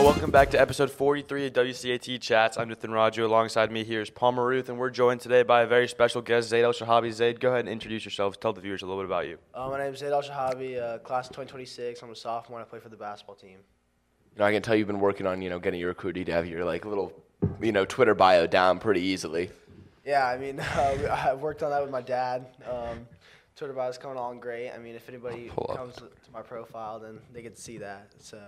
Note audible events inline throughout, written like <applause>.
Yo, welcome back to episode 43 of WCAT Chats. I'm Nathan Raju. Alongside me here is Palmer Ruth, and we're joined today by a very special guest, Zade El Shahabi. Zade, go ahead and introduce yourselves. Tell the viewers a little bit about you. Uh, my name is Zade Al Shahabi, uh, class of 2026. I'm a sophomore. and I play for the basketball team. You know, I can tell you've been working on, you know, getting your recruiting to have your like little, you know, Twitter bio down pretty easily. Yeah, I mean, <laughs> uh, I've worked on that with my dad. Um, Twitter bio is coming along great. I mean, if anybody Pull up. comes to my profile, then they get to see that. So,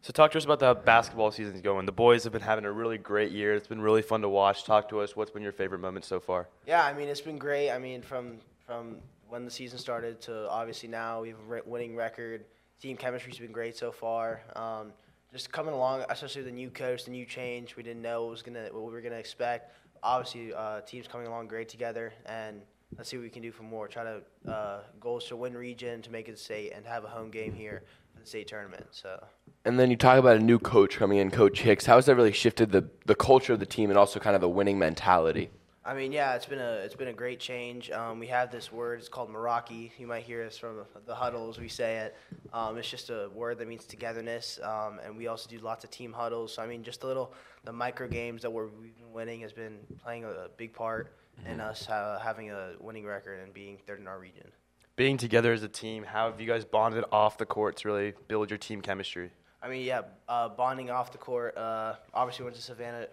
So, talk to us about the basketball season's going. The boys have been having a really great year. It's been really fun to watch. Talk to us. What's been your favorite moment so far? yeah, I mean, it's been great. I mean, from from when the season started to obviously now, we have a winning record. Team chemistry's been great so far. Um, just coming along, especially the new coach, the new change. We didn't know what was gonna what we were gonna expect. Obviously, uh, teams coming along great together, and let's see what we can do for more. Try to uh, goals to win region, to make it state, and have a home game here for the state tournament. So. And then you talk about a new coach coming in, Coach Hicks. How has that really shifted the the culture of the team and also kind of the winning mentality? I mean, yeah, it's been a it's been a great change. Um, we have this word. It's called Meraki. You might hear us from the huddles. We say it. Um, it's just a word that means togetherness. Um, and we also do lots of team huddles. So I mean, just a little the micro games that we're, we've been winning has been playing a, a big part in us uh, having a winning record and being third in our region. Being together as a team, how have you guys bonded off the court to really build your team chemistry? I mean, yeah, uh, bonding off the court. Uh, obviously, went to Savannah.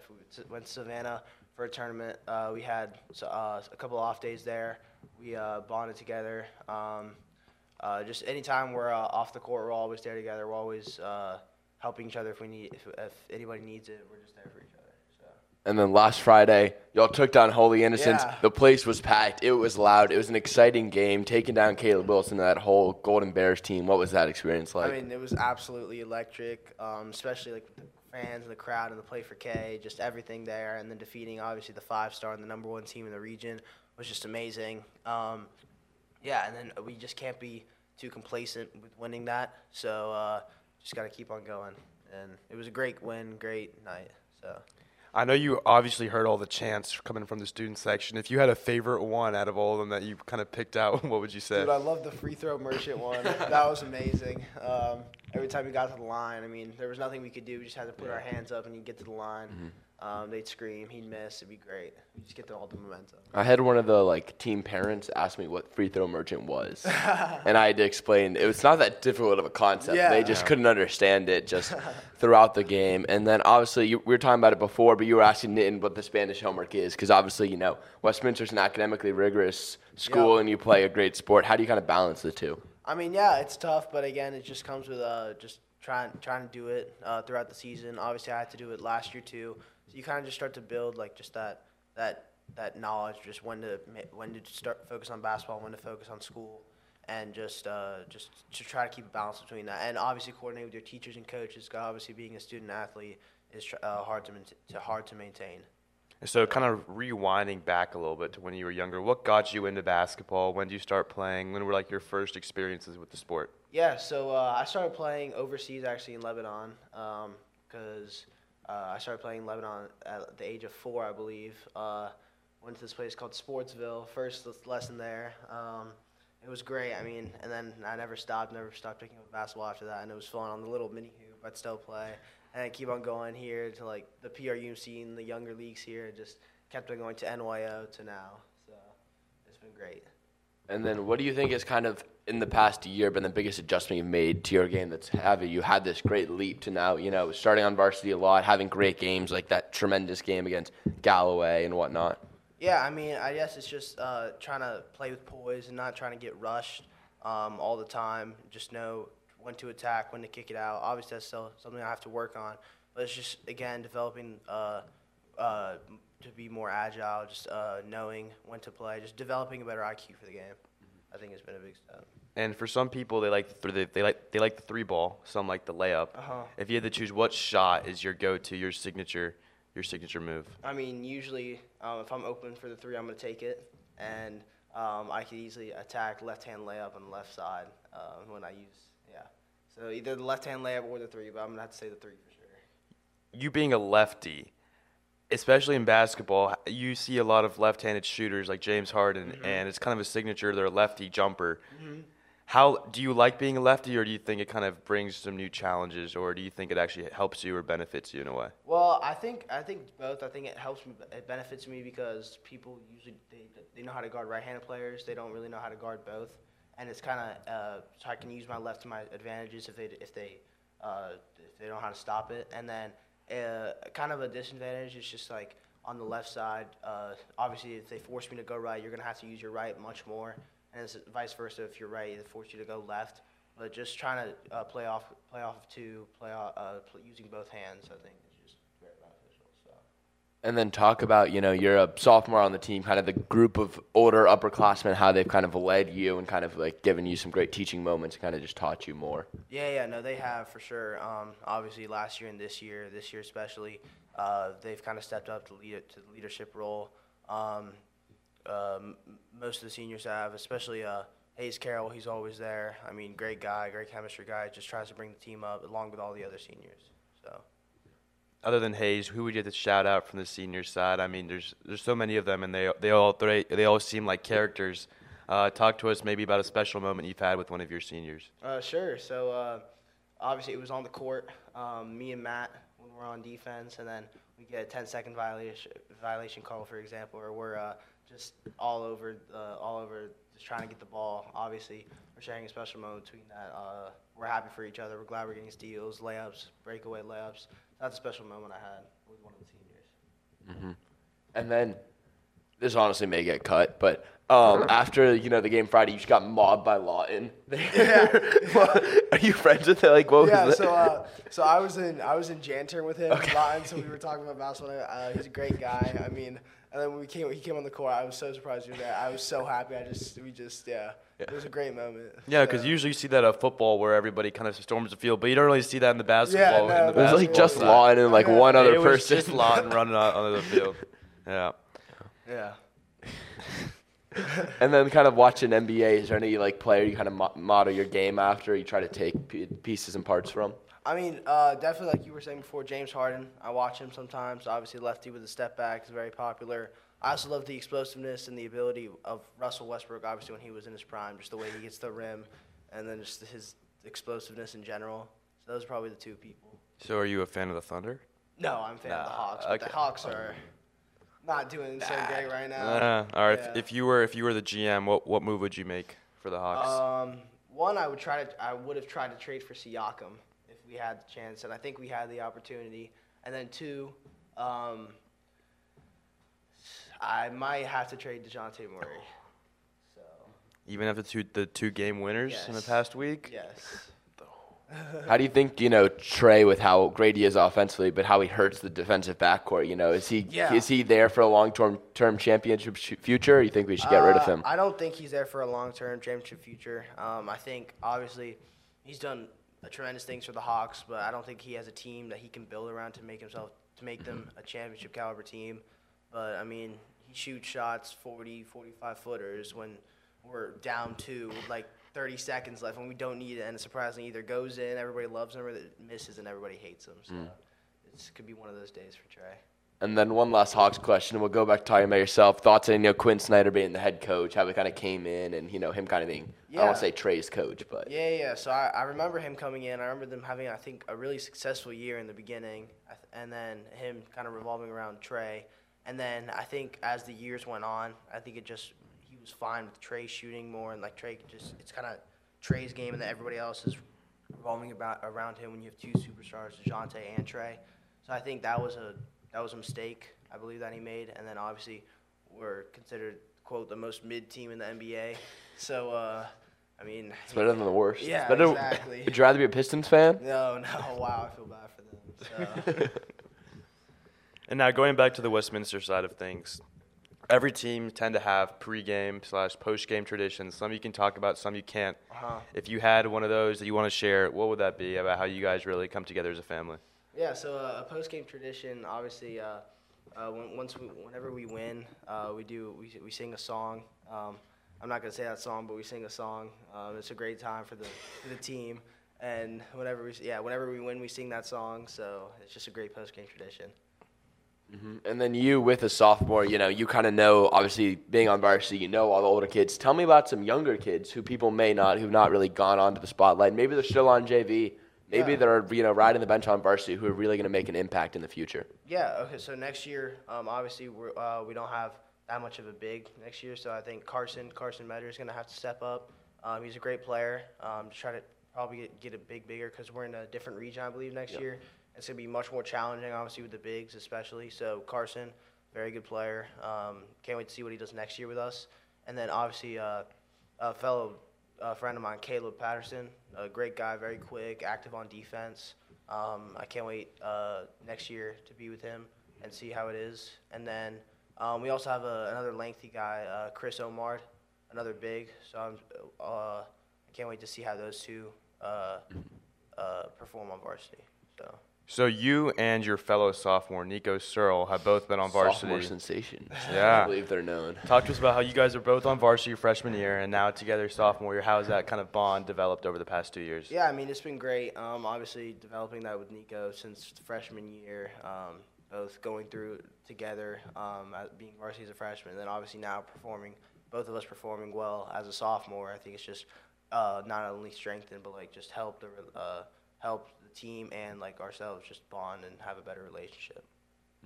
Went to Savannah for a tournament. Uh, we had uh, a couple off days there. We uh, bonded together. Um, uh, just anytime we're off the court, we're always there together. We're always helping each other if we need. If, if anybody needs it, we're just there for. And then last Friday, y'all took down Holy Innocents. Yeah. The place was packed. It was loud. It was an exciting game. Taking down Caleb Wilson and that whole Golden Bears team. What was that experience like? I mean, it was absolutely electric, um, especially like the fans and the crowd and the play for K, just everything there, and then defeating obviously the five star and the number one team in the region was just amazing. Um, yeah, and then we just can't be too complacent with winning that, so uh, just got to keep on going. And it was a great win, great night. So. I know you obviously heard all the chants coming from the student section. If you had a favorite one out of all of them that you kind of picked out, <laughs> what would you say? Dude, I love the free throw merchant one. <laughs> that was amazing. Um, every time we got to the line, I mean, there was nothing we could do. We just had to put our hands up and you get to the line. Um, they'd scream, he'd miss, it'd be great. We just get to all the momentum. I had one of the like team parents ask me what free throw merchant was, <laughs> and I had to explain it was not that difficult of a concept. Yeah. They just couldn't understand it just <laughs> throughout the game. And then obviously you, we were talking about it before, but you were asking Nitin what the Spanish homework is because obviously you know Westminster's an academically rigorous school Yeah. and you play a great sport. How do you kind of balance the two? I mean, yeah, it's tough, but again, it just comes with uh, just trying trying to do it uh, throughout the season. Obviously, I had to do it last year too. So you kind of just start to build like just that that that knowledge, just when to when to start focus on basketball, when to focus on school, and just uh, just to try to keep a balance between that. And obviously, coordinate with your teachers and coaches. Obviously, being a student athlete is tr- uh, hard to, to hard to maintain. So, kind of rewinding back a little bit to when you were younger, what got you into basketball? When did you start playing? When were like your first experiences with the sport? Yeah, so uh, I started playing overseas actually in Lebanon because uh, I started playing Lebanon at the age of four, I believe. Uh, went to this place called Sportsville, first lesson there. Um, it was great. I mean, and then I never stopped, never stopped picking up basketball after that, and it was fun on the little mini hoop. I'd still play, and I keep on going here to like the PRU scene, the younger leagues here. Just kept on going to NYO to now. So it's been great. And then what do you think is kind of in the past year been the biggest adjustment you've made to your game that's having you had this great leap to now, you know, starting on varsity a lot, having great games like that tremendous game against Galloway and whatnot? Yeah, I mean, I guess it's just uh, trying to play with poise and not trying to get rushed um, all the time. Just know when to attack, when to kick it out. Obviously, that's still something I have to work on. But it's just again developing uh, uh, to be more agile, just uh, knowing when to play, just developing a better IQ for the game. I think it's been a big step. And for some people, they like the, th- they like they like the three ball. Some like the layup. Uh-huh. If you had to choose, what shot is your go-to, your signature, your signature move? I mean, usually um, if I'm open for the three, I'm going to take it, and um, I could easily attack left-hand layup on the left side uh, when I use yeah. So either the left-hand layup or the three, but I'm going to have to say the three for sure. You being a lefty, especially in basketball, you see a lot of left-handed shooters like James Harden, and it's kind of a signature. They're a lefty jumper. how do you like being a lefty, or do you think it kind of brings some new challenges, or do you think it actually helps you or benefits you in a way? Well, I think I think both. I think it helps me. It benefits me because people usually they, they know how to guard right-handed players. They don't really know how to guard both, and it's kind of uh, so I can use my left to my advantages if they if they uh, if they don't know how to stop it. And then kind of a disadvantage is just like on the left side. Uh, obviously, if they force me to go right, you're gonna have to use your right much more, and it's vice versa. If you're right, they force you to go left. But just trying to uh, play off play off of two, play off, uh, using both hands, I think is just very beneficial. So. And then talk about, you know, you're a sophomore on the team, kind of the group of older upperclassmen, how they've kind of led you and kind of like given you some great teaching moments and kind of just taught you more. Yeah, yeah, no, they have for sure. Um, obviously, last year and this year, this year especially, uh, they've kind of stepped up to lead to the leadership role. Um, um, most of the seniors have, especially uh, Hayes Carroll. He's always there. I mean, great guy, great chemistry guy. Just tries to bring the team up along with all the other seniors. So. Other than Hayes, who would you have to shout out from the senior side? I mean, there's there's so many of them, and they they all they, they all seem like characters. Uh, talk to us maybe about a special moment you've had with one of your seniors. Uh, sure. So uh, obviously it was on the court. Um, me and Matt when we're on defense, and then we get a 10 second violation violation call, for example, or we're uh, just all over uh, all over just trying to get the ball. Obviously, we're sharing a special moment between that. Uh, we're happy for each other. We're glad we're getting steals, layups, breakaway layups. That's a special moment I had with one of the seniors. And then this honestly may get cut, but um, after you know the game Friday, you just got mobbed by Lawton. <laughs> yeah. Are you friends with him? Like, what yeah, was so uh, so I was in I was in Janterm with him, Lawton, so we were talking about basketball. Uh, he's a great guy. I mean, and then when we came he came on the court. I was so surprised he was there. I was so happy. I just we just yeah, it was a great moment. Yeah, because So- usually you see that at football where everybody kind of storms the field, but you don't really see that in the basketball. no, in the it was like just side. Lawton and like Yeah. one other it was person. just Lawton running out onto the <laughs> field. Yeah. yeah. <laughs> and then kind of watching NBA. Is there any like player you kind of mo- model your game after? You try to take p- pieces and parts from. I mean, uh, definitely like you were saying before, James Harden. I watch him sometimes. Obviously, lefty with a step back is very popular. I also love the explosiveness and the ability of Russell Westbrook. Obviously, when he was in his prime, just the way he gets the rim, and then just his explosiveness in general. So those are probably the two people. So are you a fan of the Thunder? No, I'm a fan of the Hawks. But the. Hawks are not doing so great right now. Uh, all right. yeah. If, if you were if you were the GM, what what move would you make for the Hawks? Um, one, I would try to. I would have tried to trade for Siakam we had the chance, and I think we had the opportunity. And then two, um, I might have to trade Dejounte Murray. So Even after two the two game winners in the past week. yes, How do you think you know Trey with how great he is offensively, but how he hurts the defensive backcourt? You know, is he Yeah. is he there for a long term term championship sh- future? Or you think we should get rid of Uh, him? I don't think he's there for a long-term championship future. Um, I think obviously he's done uh, tremendous things for the Hawks, but I don't think he has a team that he can build around to make himself to make them mm-hmm. a championship caliber team. But I mean, he shoots shots 40, 45 footers when we're down two, like 30 seconds left, and we don't need it. And surprisingly, either goes in, everybody loves him, or it misses, and everybody hates him. So mm. it could be one of those days for Trey. And then one last Hawks question. We'll go back to talking about yourself. Thoughts on you know Quin Snyder being the head coach, how he kind of came in, and you know him kind of being I don't want to say Trey's coach, but Yeah, yeah. So I, I remember him coming in. I remember them having, I think, a really successful year in the beginning, and then him kind of revolving around Trey. And then I think as the years went on, I think it just he was fine with Trey shooting more, and like Trey just it's kind of Trey's game, and then everybody else is revolving about around him when you have two superstars, Dejounte and Trey. So I think that was a that was a mistake I believe that he made, and then obviously we're considered quote the most mid team in the NBA. So uh, I mean, it's better than the worst. It's Yeah, better- exactly. <laughs> Would you rather be a Pistons fan? No, no. <laughs> Wow, I feel bad for them. So. <laughs> And now going back to the Westminster side of things, every team tend to have pregame slash postgame traditions. Some you can talk about, some you can't. Uh-huh. If you had one of those that you want to share, what would that be about how you guys really come together as a family? Yeah, so uh, a post game tradition, obviously, uh, uh, when, once we, whenever we win, uh, we do we, we sing a song. Um, I'm not gonna say that song, but we sing a song. Um, it's a great time for the for the team, and whenever we yeah whenever we win, we sing that song. So it's just a great post game tradition. And then you, with a sophomore, you know, you kind of know, obviously being on varsity, you know all the older kids. Tell me about some younger kids who people may not, who've not really gone onto the spotlight. Maybe they're still on JV. Maybe Yeah. they're, you know, riding the bench on varsity who are really going to make an impact in the future. Yeah. Okay. So next year, um, obviously we're, uh, we don't have that much of a big next year. So I think Carson Carson Metter is going to have to step up. Um, he's a great player. Um, to try to probably get, get it big bigger because we're in a different region, I believe, next Yep. year. It's going to be much more challenging, obviously, with the bigs, especially. So Carson, very good player. Um, can't wait to see what he does next year with us. And then obviously uh, a fellow uh, friend of mine, Caleb Patterson, a great guy, very quick, active on defense. Um, I can't wait uh, next year to be with him and see how it is. And then um, we also have a, another lengthy guy, uh, Chris Omard, another big. So I'm, uh, I can't wait to see how those two uh, uh, perform on varsity. So So you and your fellow sophomore Nico Searle have both been on varsity. Sophomore sensation. <laughs> Yeah. I believe they're known. Talk to us about how you guys are both on varsity freshman year and now together sophomore year. How has that kind of bond developed over the past two years? yeah, I mean it's been great. Um, obviously developing that with Nico since freshman year. Um, both going through together, um, as being varsity as a freshman, and then obviously now performing, both of us performing well as a sophomore. I think it's just uh, not only strengthened, but like just helped the uh, help the team and like ourselves just bond and have a better relationship.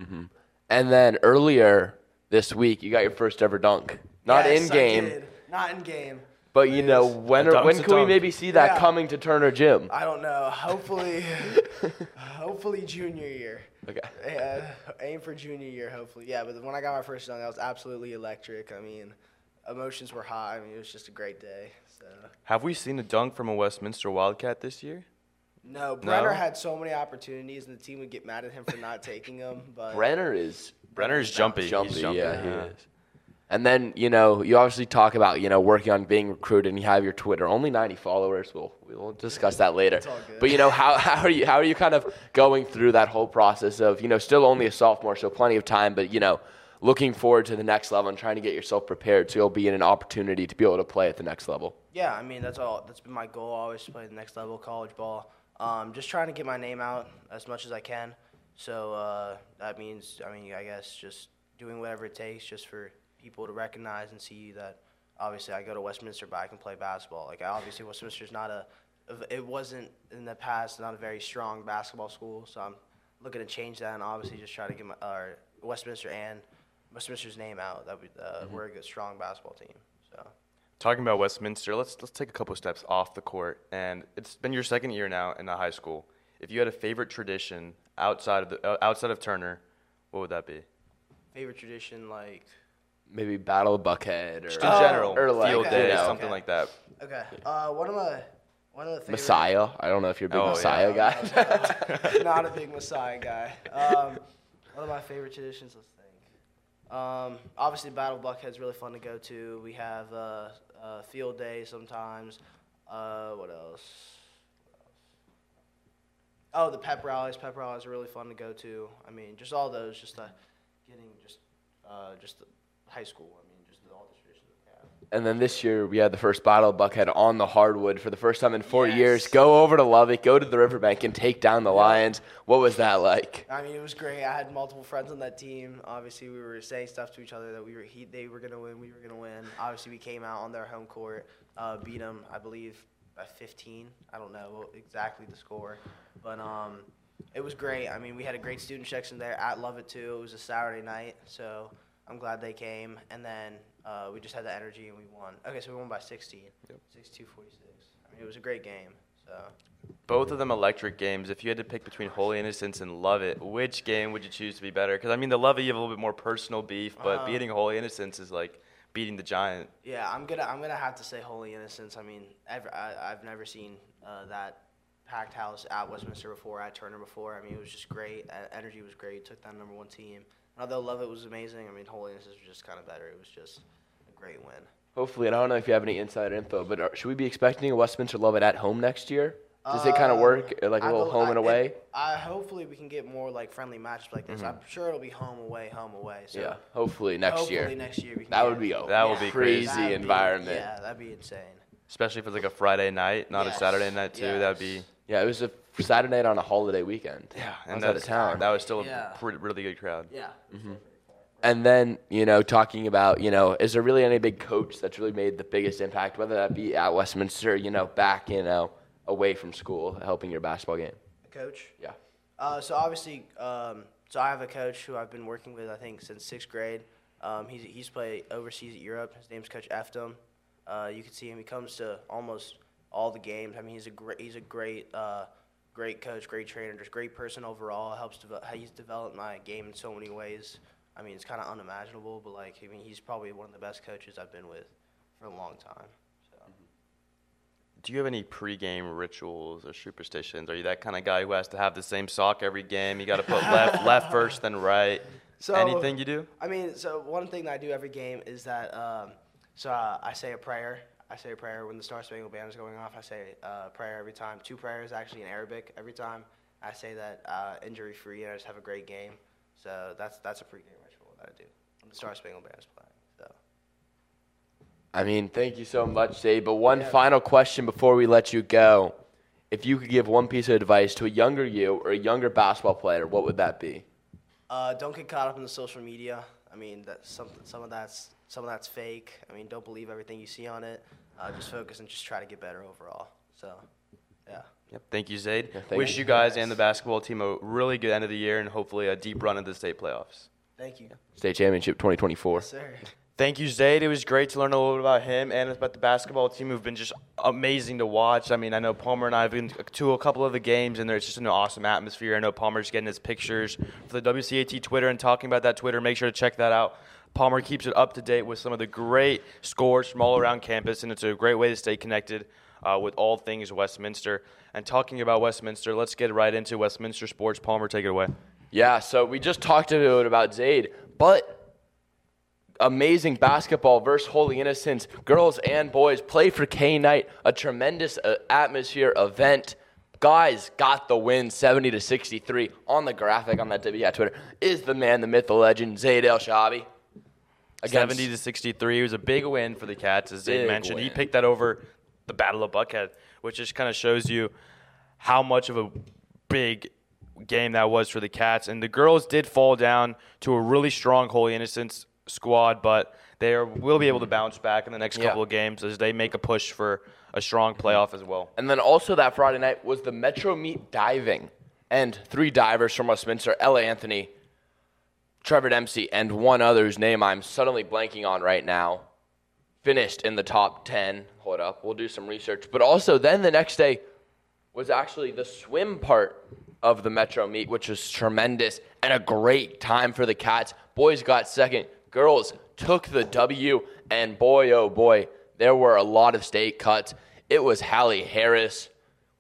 Mm-hmm. And then earlier this week, you got your first ever dunk. Not Yes, in I game, did. Not in game. but you know, when, are, when a can we maybe see that Yeah. coming to Turner Gym? I don't know. Hopefully, <laughs> hopefully junior year. Okay. Yeah, aim for junior year, hopefully. Yeah, but when I got my first dunk, that was absolutely electric. I mean, emotions were high. I mean, it was just a great day. So Have we seen a dunk from a Westminster Wildcat this year? No, Brenner No? had so many opportunities, and the team would get mad at him for not taking them. <laughs> But Brenner is Brenner's jumpy. He's jumpy. jumpy. Yeah, he is. And then you know, you obviously talk about you know working on being recruited, and you have your Twitter. Only 90 followers. We'll we'll discuss that later. It's all good. But you know how <laughs> how are you how are you kind of going through that whole process of you know still only a sophomore, so plenty of time, but you know looking forward to the next level and trying to get yourself prepared so you'll be in an opportunity to be able to play at the next level. Yeah, I mean that's all. That's been my goal. Always to play the next level college ball. Um, just trying to get my name out as much as I can. So uh, that means, I mean, I guess just doing whatever it takes just for people to recognize and see that. Obviously, I go to Westminster, but I can play basketball. Like obviously, Westminster's not a. It wasn't in the past not a very strong basketball school. So I'm looking to change that and obviously just try to get my or Westminster and Westminster's name out. That we uh, we're a good strong basketball team. So. Talking about Westminster, let's let's take a couple steps off the court. And it's been your second year now in the high school. If you had a favorite tradition outside of the uh, outside of Turner, what would that be? favorite tradition like Maybe Battle of Buckhead or Just in Oh, general, or like, field okay, day, you something okay. like that. okay uh one of my one of the favorite Messiah. I don't know if you're a big Oh, yeah. Messiah guy. <laughs> not a big <laughs> messiah guy um one of my favorite traditions let's think um obviously battle of buckhead's really fun to go to we have uh, uh field day sometimes uh what else Oh, the pep rallies. Pep rallies are really fun to go to. I mean, just all those, just getting just, uh, just the high school. I just all the traditions that we have. And then this year we had the first Battle of Buckhead on the hardwood for the first time in four Yes. years. Go over to Lovett, go to the riverbank, and take down the Lions. What was that like? I mean, it was great. I had multiple friends on that team. Obviously, we were saying stuff to each other that we were he, they were gonna win, we were gonna win. Obviously, we came out on their home court, uh, beat them, I believe, by 15. I don't know exactly the score, but um, it was great. I mean, we had a great student section there at Lovett too. It was a Saturday night, so I'm glad they came. And then uh, we just had the energy and we won. Okay, so we won by 16, 62-46. I mean, it was a great game. So. Both of them electric games. If you had to pick between Holy Innocents and Lovett, which game would you choose to be better? Because I mean, the Lovett you have a little bit more personal beef, but Uh, beating Holy Innocents is like beating the giant. Yeah, I'm gonna I'm gonna have to say Holy Innocents. I mean, ever, I, I've never seen uh, that packed house at Westminster before, at Turner before. I mean, it was just great. Uh, energy was great. Took down number one team. And although Lovett was amazing, I mean, Holiness is just kind of better. It was just a great win. Hopefully, and I don't know if you have any insider info, but are, should we be expecting a Westminster Lovett at home next year? Does it kind of work, uh, like a I little bel- home I- and away? it- I hopefully we can get more like friendly matchups like this. I'm sure it'll be home away, home away. So yeah, hopefully next hopefully year. Hopefully next year we can That get- would be a That would be crazy crazy. That'd be- environment. yeah, that'd be insane. Especially if it's like a Friday night, not a Saturday night too. That'd be Yes. Yeah, it was a Saturday night on a holiday weekend. Yeah, I and was out of town. That was still Yeah. a pretty, really good crowd. Yeah. And then, you know, talking about, you know, is there really any big coach that's really made the biggest impact, whether that be at Westminster, you know, back, you know, away from school, helping your basketball game? A coach. Yeah. Uh, so obviously, um, so I have a coach who I've been working with, I think, since sixth grade. Um, he's he's played overseas at Europe. His name's Coach Efton. Uh, you can see him. He comes to almost all the games. I mean, he's a great he's a great uh, great coach, great trainer, just great person overall. Helps develop. He's developed my game in so many ways. I mean, it's kind of unimaginable, but like, I mean, he's probably one of the best coaches I've been with for a long time. So. Do you have any pregame rituals or superstitions? Are you that kind of guy who has to have the same sock every game? You got to put left <laughs> left first, then right. So- Anything you do? I mean, so one thing that I do every game is that um, so uh, I say a prayer. I say a prayer when the Star Spangled Banner is going off. I say uh, a prayer every time. Two prayers actually in Arabic every time. I say that uh, injury free and I just have a great game. So that's that's a pregame ritual that I do the Star Spangled Banner is playing. So I mean, thank you so much, Zade. But one Yeah. final question before we let you go. If you could give one piece of advice to a younger you or a younger basketball player, what would that be? uh, don't get caught up in the social media. I mean, that some some of that's some of that's fake. I mean, don't believe everything you see on it. Uh, just focus and just try to get better overall. So, yeah. Yep. Thank you, Zade. Yeah, thank Wish you. you guys and the basketball team a really good end of the year and hopefully a deep run into the state playoffs. Thank you. State Championship 2024. Yes, sir. Thank you, Zade. It was great to learn a little bit about him and about the basketball team who've been just amazing to watch. I mean, I know Palmer and I have been to a couple of the games, and there's just an awesome atmosphere. I know Palmer's getting his pictures for the WCAT Twitter and talking about that Twitter. Make sure to check that out. Palmer keeps it up to date with some of the great scores from all around campus, and it's a great way to stay connected uh, with all things Westminster. And talking about Westminster, let's get right into Westminster sports. Palmer, take it away. Yeah, so we just talked a bit about Zade, but amazing basketball versus Holy Innocents. Girls and boys play for K Night, a tremendous uh, atmosphere event. Guys got the win 70 to 63 on the graphic on that WI Twitter. Is the man, the myth, the legend, Zade El Shabi. Against- 70 to 63. It was a big win for the Cats, as they mentioned. He picked that over the Battle of Buckhead, which just kind of shows you how much of a big game that was for the Cats. And the girls did fall down to a really strong Holy Innocents squad, but they are, will be able to bounce back in the next Yeah. couple of games as they make a push for a strong playoff as well. And then also that Friday night was the Metro Meet diving. And three divers from Westminster, Ella Anthony, Trevor Dempsey, and one other's name I'm suddenly blanking on right now, finished in the top 10. Hold up, we'll do some research. But also, then the next day was actually the swim part of the Metro Meet, which was tremendous and a great time for the Cats. Boys got second, girls took the W, and boy, oh boy, there were a lot of state cuts. It was Hallie Harris,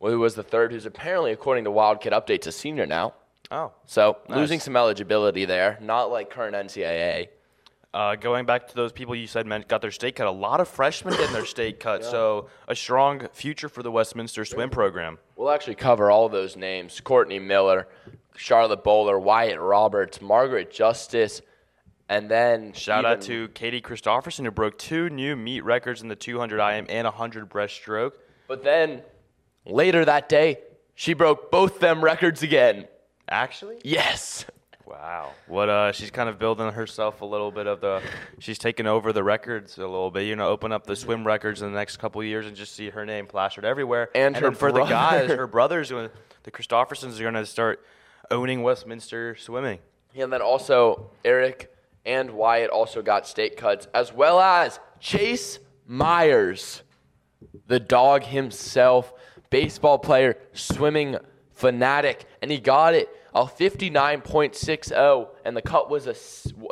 who was the third, who's apparently, according to Wildcat Updates, a senior now. Oh. So Nice. losing some eligibility there, not like current NCAA. Uh, going back to those people you said meant got their state cut, a lot of freshmen getting their state <laughs> cut, so a strong future for the Westminster swim program. We'll actually cover all those names Courtney Miller, Charlotte Bowler, Wyatt Roberts, Margaret Justice, and then Shout out to Katie Christofferson, who broke two new meet records in the 200 IM and 100 breaststroke. But then later that day, she broke both them records again. Actually? Yes. Wow. What uh she's kind of building herself a little bit of the she's taking over the records a little bit. You know, open up the swim records in the next couple of years and just see her name plastered everywhere. And her for brother. the guys, her <laughs> brothers, uh, the Christoffersons are going to start owning Westminster swimming. And then also Eric and Wyatt also got state cuts, as well as Chase Myers, the dog himself, baseball player, swimming fanatic, and he got it a 59.60, and the cut was a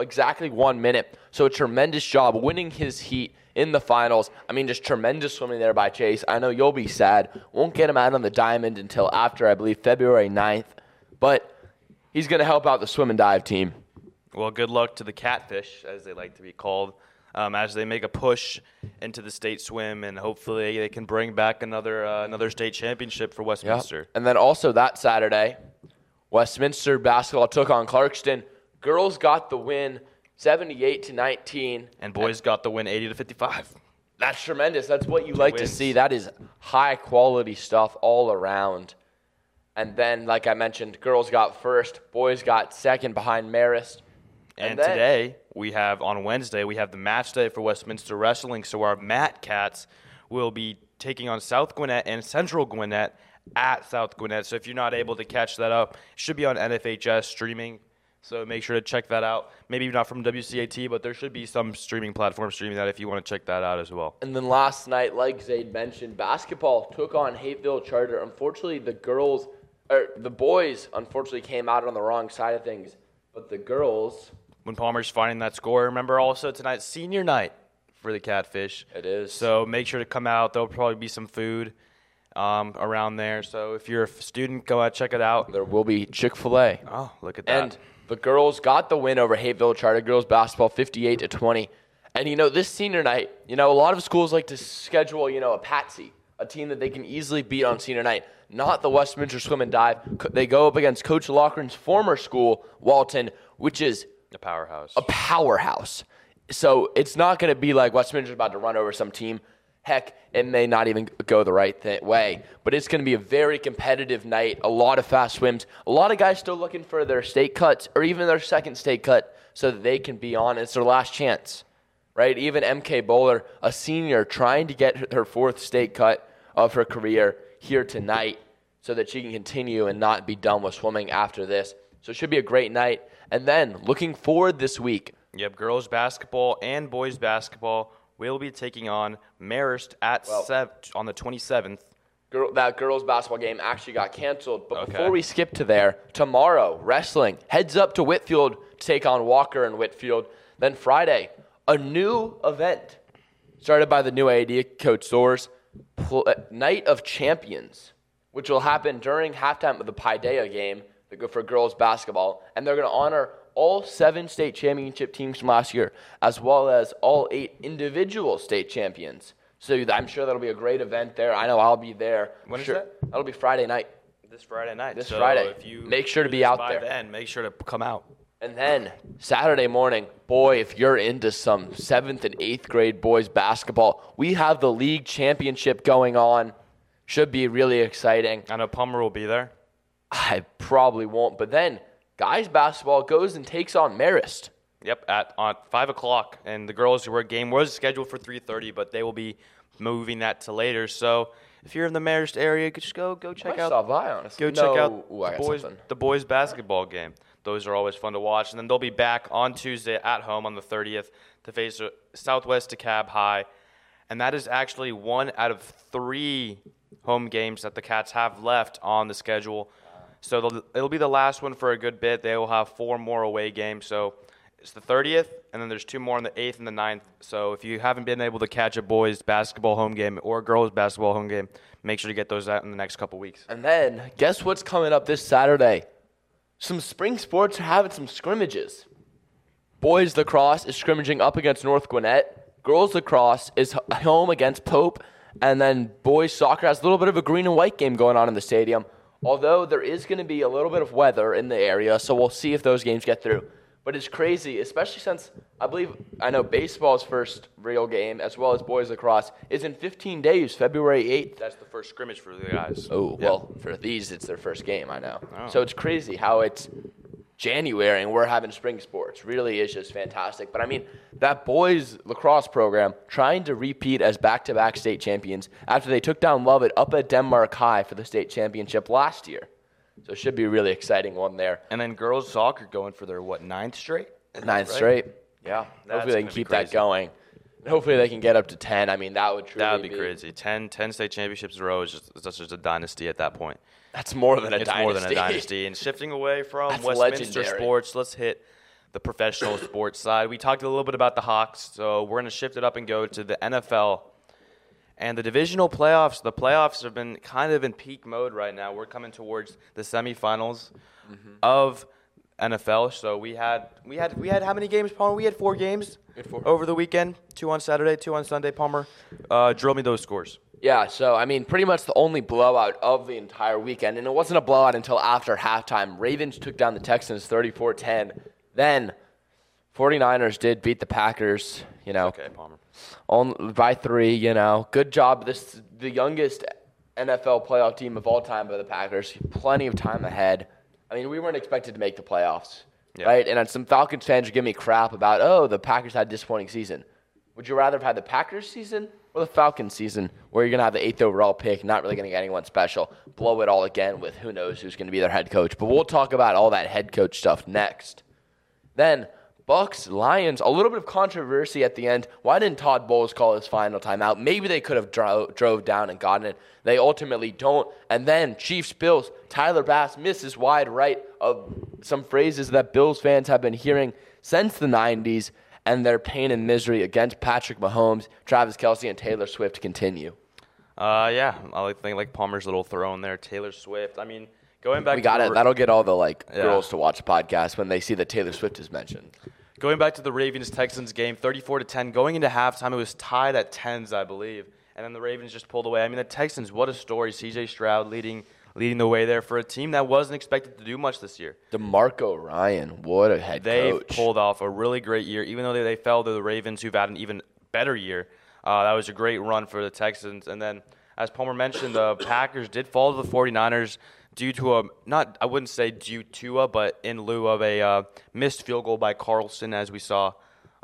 exactly one minute. So a tremendous job winning his heat in the finals. I mean, just tremendous swimming there by Chase. I know you'll be sad. Won't get him out on the diamond until after, I believe, February 9th. But he's going to help out the swim and dive team. Well, good luck to the Catfish, as they like to be called, um, as they make a push into the state swim, and hopefully they can bring back another uh, another state championship for Westminster. And then also that Saturday, Westminster basketball took on Clarkston. Girls got the win, 78 to 19. And boys got the win, 80 to 55. That's tremendous. That's what you like to see. That is high quality stuff all around. And then, like I mentioned, girls got first, boys got second behind Marist. And, And then- today we have on Wednesday we have the match day for Westminster Wrestling. So our Matt Cats will be taking on South Gwinnett and Central Gwinnett at South Gwinnett. So if you're not able to catch that up, it should be on NFHS streaming. So make sure to check that out. Maybe not from WCAT, but there should be some streaming platform streaming that if you want to check that out as well. And then last night, like Zade mentioned, basketball took on Hapeville Charter. Unfortunately, the girls, or the boys, unfortunately came out on the wrong side of things. But the girls, When Palmer's finding that score, remember also tonight's senior night for the Catfish. It is. So make sure to come out. There'll probably be some food um, around there. So if you're a student, go out check it out. there will be Chick fil A. Oh, look at that. And the girls got the win over Hapeville Charter girls basketball 58 to 20. And you know, this senior night, you know, a lot of schools like to schedule, you know, a patsy, a team that they can easily beat on senior night. Not the Westminster Swim and Dive. They go up against Coach Loughran's former school, Walton, which is a powerhouse. a powerhouse. So it's not going to be like Westminster's about to run over some team. Heck, it may not even go the right th- way, but it's going to be a very competitive night. A lot of fast swims. A lot of guys still looking for their state cuts or even their second state cut so that they can be on. It's their last chance, right? Even MK Bowler, a senior, trying to get her fourth state cut of her career here tonight so that she can continue and not be done with swimming after this. So it should be a great night. And then looking forward this week, Yep, girls basketball and boys basketball will be taking on Marist at Well- sev- on the 27th. girl, that girls basketball game actually got canceled. But Okay. before we skip to there, tomorrow wrestling heads up to Whitefield to take on Walker and Whitefield. Then Friday, a new event started by the new AD coach Soares, pl- uh, Night of Champions, which will happen during halftime of the Paideia game that go for girls basketball, and they're going to honor all seven state championship teams from last year, as well as all eight individual state champions. So I'm sure that'll be a great event there. I know I'll be there. When is Sure- that? That'll be Friday night. This Friday night. This So Friday. If you Make sure to be out by there. Then make sure to come out. And then Saturday morning, boy, if you're into some seventh and eighth grade boys basketball, we have the league championship going on. Should be really exciting. I know Palmer will be there. I probably won't. But then guys basketball goes and takes on Marist. Yep, at on five o'clock, and the girls' were game was scheduled for three thirty, but they will be moving that to later. So if you're in the Marist area, just go go check I out saw Vi, honestly. Go check out Ooh, the boys something. the boys basketball game. Those are always fun to watch. And then they'll be back on Tuesday at home on the 30th to face uh, Southwest DeKalb High. And that is actually one out of three home games that the Cats have left on the schedule. So it'll be the last one for a good bit. They will have four more away games. So it's the 30th, and then there's two more on the 8th and the 9th. So if you haven't been able to catch a boys basketball home game or a girls basketball home game, make sure to get those out in the next couple weeks. And then guess what's coming up this Saturday? Some spring sports are having some scrimmages. Boys lacrosse is scrimmaging up against North Gwinnett. Girls lacrosse is home against Pope. And then boys soccer has a little bit of a green and white game going on in the stadium. Although there is going to be a little bit of weather in the area, so we'll see if those games get through. But it's crazy, especially since I believe I know baseball's first real game, as well as boys lacrosse, is in 15 days, February 8th. That's the first scrimmage for the guys. Oh, Yeah. well, for these, it's their first game, I know. Oh. So it's crazy how it's January and we're having spring sports. Really is just fantastic. But I mean, that boys lacrosse program trying to repeat as back to back state champions after they took down Lovett up at Denmark High for the state championship last year. So it should be a really exciting one there. And then girls soccer going for their what ninth straight? Ninth right? straight. Yeah. That's hopefully they can keep that going. And hopefully they can get up to 10. I mean, that would truly That would be crazy. 10, 10 state championships in a row is just, that's just a dynasty at that point. That's more than a it's dynasty. more than a dynasty. And <laughs> shifting away from That's Westminster legendary. sports, let's hit the professional <coughs> sports side. We talked a little bit about the Hawks, so we're going to shift it up and go to the NFL. And the divisional playoffs, the playoffs have been kind of in peak mode right now. We're coming towards the semifinals Mm-hmm. of NFL. So we had we had we had how many games, Palmer? We had four games had four. over the weekend. Two on Saturday, two on Sunday. Palmer, uh, drill me those scores. Yeah, so I mean, pretty much the only blowout of the entire weekend, and it wasn't a blowout until after halftime. Ravens took down the Texans 34 10. Then 49ers did beat the Packers, you know, Okay, Palmer. on, by three, you know. Good job. This the youngest NFL playoff team of all time by the Packers. Plenty of time ahead. I mean, we weren't expected to make the playoffs, Yeah. right? And some Falcons fans are giving me crap about, oh, the Packers had a disappointing season. Would you rather have had the Packers season or the Falcons season, where you're going to have the eighth overall pick, not really going to get anyone special, blow it all again with who knows who's going to be their head coach? But we'll talk about all that head coach stuff next. Then Bucks Lions, a little bit of controversy at the end. Why didn't Todd Bowles call his final timeout? Maybe they could have dro- drove down and gotten it. They ultimately don't. And then Chiefs Bills, Tyler Bass misses wide right of some phrases that Bills fans have been hearing since the 90s, and their pain and misery against Patrick Mahomes, Travis Kelce, and Taylor Swift continue. Uh, yeah, I think like Palmer's little throw in there. Taylor Swift. I mean, going back. We to got the, it. That'll get all the like Yeah. girls to watch podcast when they see that Taylor Swift is mentioned. Going back to the Ravens Texans game, 34 to 10. Going into halftime, it was tied at 10s, I believe, and then the Ravens just pulled away. I mean, the Texans, what a story! C.J. Stroud leading leading the way there for a team that wasn't expected to do much this year. DeMeco Ryan, what a head They coach. They pulled off a really great year, even though they, they fell to the Ravens, who've had an even better year. Uh, that was a great run for the Texans. And then, as Palmer mentioned, the Packers did fall to the 49ers due to a not I wouldn't say due to a, but in lieu of a uh, missed field goal by Carlson, as we saw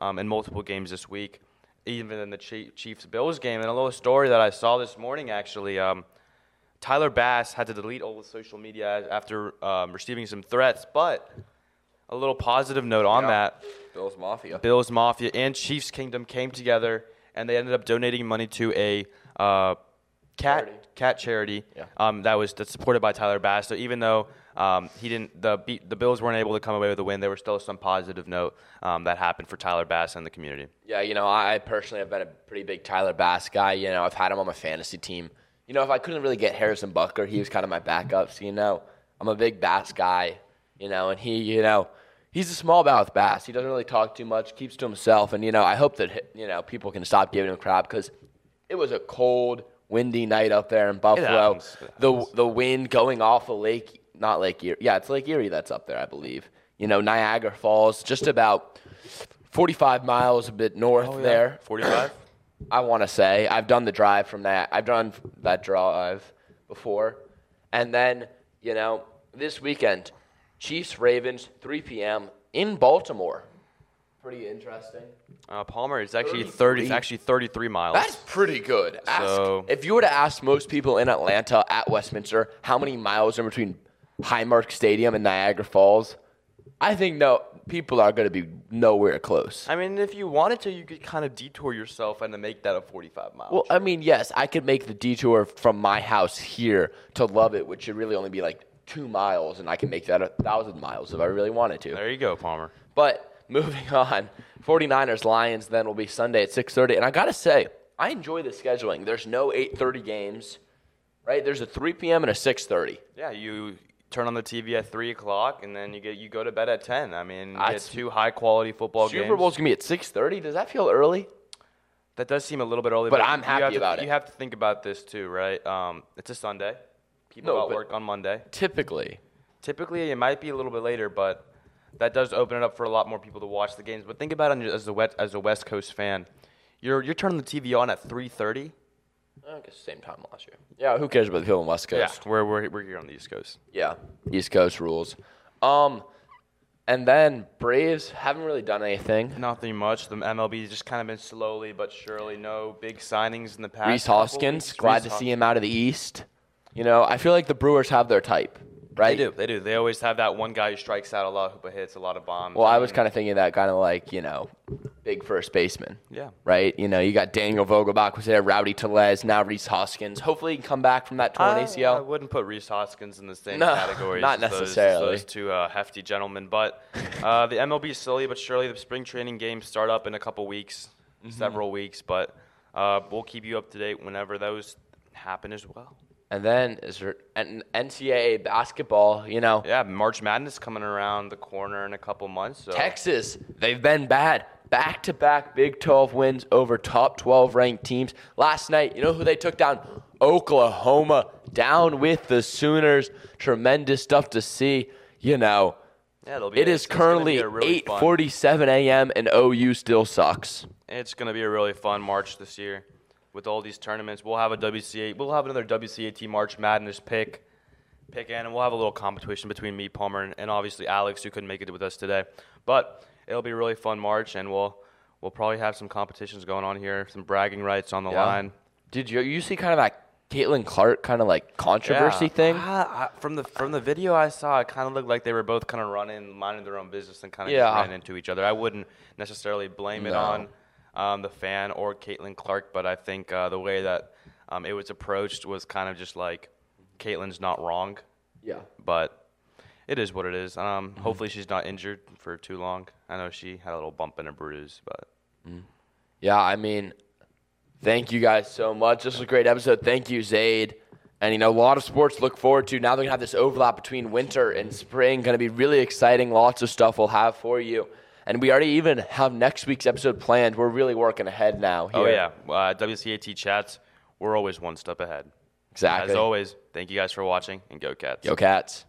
um, in multiple games this week, even in the Chiefs Bills game. And a little story that I saw this morning actually. Um, Tyler Bass had to delete all the social media after um, receiving some threats, but a little positive note on Yeah. that. Bills Mafia. Bills Mafia and Chiefs Kingdom came together and they ended up donating money to a uh, cat Charity. Cat charity Yeah. um, that was that's supported by Tyler Bass. So even though um, he didn't the beat, the Bills weren't able to come away with a win, there was still some positive note um, that happened for Tyler Bass and the community. Yeah, you know, I personally have been a pretty big Tyler Bass guy. You know, I've had him on my fantasy team. You know, if I couldn't really get Harrison Butker, he was kind of my backup. So, you know, I'm a big Bass guy, you know, and he, you know, he's a small mouth Bass. He doesn't really talk too much, keeps to himself. And, you know, I hope that, you know, people can stop giving him crap because it was a cold, windy night up there in Buffalo. happens. It The, the wind going off of Lake, not Lake Erie. Yeah, it's Lake Erie that's up there, I believe. You know, Niagara Falls, just about 45 miles a bit north oh, there. 45? <clears throat> I want to say I've done the drive from that. I've done that drive before, and then you know this weekend, Chiefs Ravens 3 p.m. in Baltimore. Pretty interesting. Uh, Palmer is actually 30 it's actually 33 miles. That's pretty good. Ask, So- if you were to ask most people in Atlanta at Westminster how many miles are between Highmark Stadium and Niagara Falls, I think no people are going to be nowhere close. I mean, if you wanted to, you could kind of detour yourself and make that a 45 mile. Well, I mean, yes, I could make the detour from my house here to Lovett, which should really only be like two miles, and I can make that a thousand miles if I really wanted to. there you go, Palmer. But moving <laughs> on, 49ers Lions then will be Sunday at 6:30, and I gotta say, I enjoy the scheduling. There's no 8:30 games, right? There's a 3 p.m. and a 6:30. Yeah, you turn on the TV at three o'clock, and then you get you go to bed at ten. I mean, That's- two high quality football Super games. Super Bowl's gonna be at 6:30. Does that feel early? That does seem a little bit early, But you- I'm happy to- about it. You have to think about this too, right? Um, it's a Sunday. People No, got work on Monday. Typically, Typically, it might be a little bit later, but that does open it up for a lot more people to watch the games. But think about it as a West, as a West Coast fan. You're you're turning the TV on at three thirty. I guess same time last year. Yeah, who cares about the people on West Coast? Yeah, we're, we're we're here on the East Coast. Yeah, East Coast rules. Um, and then Braves haven't really done anything. Nothing much. The MLB's just kind of been slowly but surely. No big signings in the past. Rhys Hoskins, glad Rhys to see him out of the East. You know, I feel like the Brewers have their type, right? They do. They do. They always have that one guy who strikes out a lot, who but hits a lot of bombs. Well, I was kind of thinking that kind of like you know, big first baseman. Yeah. Right. You know, you got Daniel Vogelbach was there, Rowdy Tellez, now Rhys Hoskins. Hopefully, he can come back from that torn I, I wouldn't put Rhys Hoskins in the same No, category. not as those- necessarily. Those, two uh, hefty gentlemen, but uh, the MLB is slowly but surely the spring training games start up in a couple weeks, Mm-hmm. several weeks, but uh, we'll keep you up to date whenever those happen as well. And then is there an NCAA basketball? You know, Yeah, March Madness coming around the corner in a couple months. So. Texas, they've been bad. Back to back Big 12 wins over top 12 ranked teams. Last night, you know who they took down? Oklahoma, down with the Sooners. Tremendous stuff to see. You know, Yeah, it'll be. it it's- is currently really fun- 8:47 a.m. and OU still sucks. It's going to be a really fun March this year. With all these tournaments. We'll have a WCA. We'll have another WCAT March Madness pick, pick in, and we'll have a little competition between me, Palmer, and, and obviously Alex, who couldn't make it with us today. But it'll be a really fun March, and we'll we'll probably have some competitions going on here, some bragging rights on the Yeah. line. Did you you see kind of that Caitlin Clark kind of like controversy Yeah. thing? I- from the from the video I saw, it kind of looked like they were both kind of running, minding their own business, and kind of Yeah. just ran into each other. I wouldn't necessarily blame it on um, the fan or Caitlin Clark, but I think uh, the way that um, it was approached was kind of just like Caitlin's not wrong, Yeah. but it is what it is. Um, Hopefully, she's not injured for too long. I know she had a little bump and a bruise, but Yeah, I mean, thank you guys so much. This was a great episode. Thank you, Zade. And you know, a lot of sports to look forward to. Now they're gonna have this overlap between winter and spring. Gonna be really exciting. Lots of stuff we'll have for you. And we already even have next week's episode planned. We're really working ahead now. oh here. yeah, uh, WCAT chats, we're always one step ahead. exactly. As always, thank you guys for watching, and go Cats. Go cats.